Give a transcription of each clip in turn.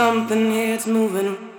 Something here's moving.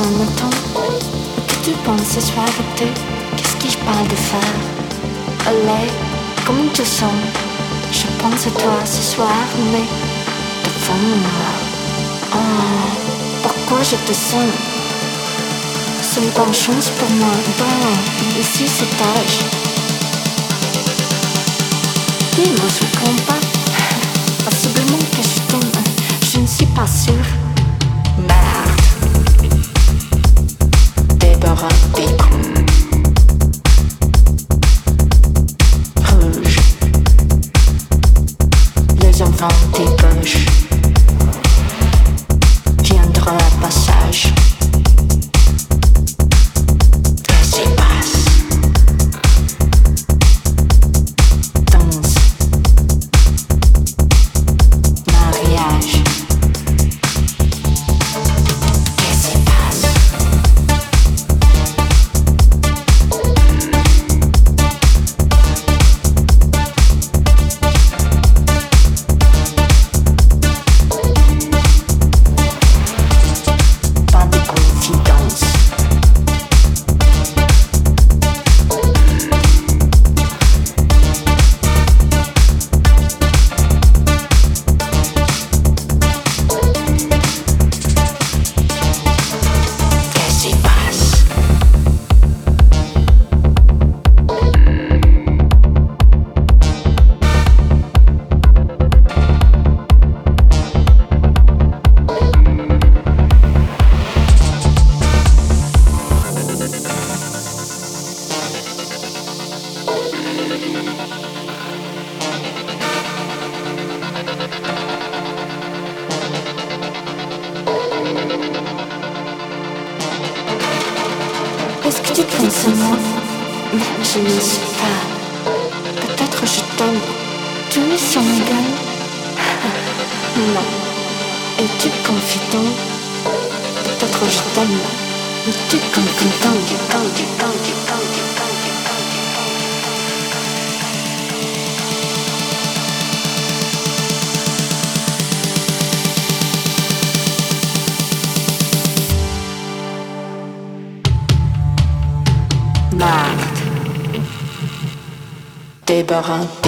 Maintenant Que tu penses ce soir eux Qu'est-ce que je parle de faire? Allez, comment tu sens Je pense à toi ce soir, mais devant moi. Oh, pourquoi je te sens? C'est une bonne chance pour moi. Bon, ici c'est âge. Oui, moi je pas. Possiblement que je t'aime. Je ne suis pas sûre. Est-ce que tu penses à moi je ne sais pas. Peut-être je t'aime. Tu me sens égal Non. Es-tu confident Peut-être je t'aime. Mais tu du temps, Débarras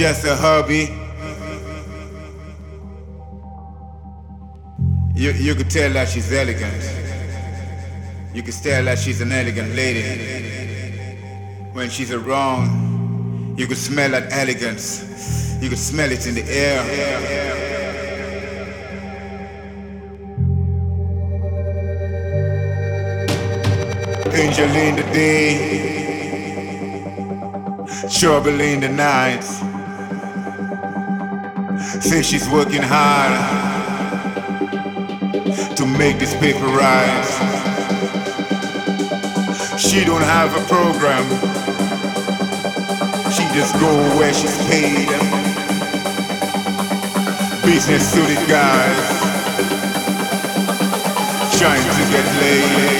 just a hobby. You, you could tell that she's elegant. You could tell that she's an elegant lady. When she's around, you could smell that elegance. You could smell it in the air. Angel in the day, trouble in the night. Say she's working hard to make this paper rise. She don't have a program. She just go where she's paid. Business suited guys trying to get laid.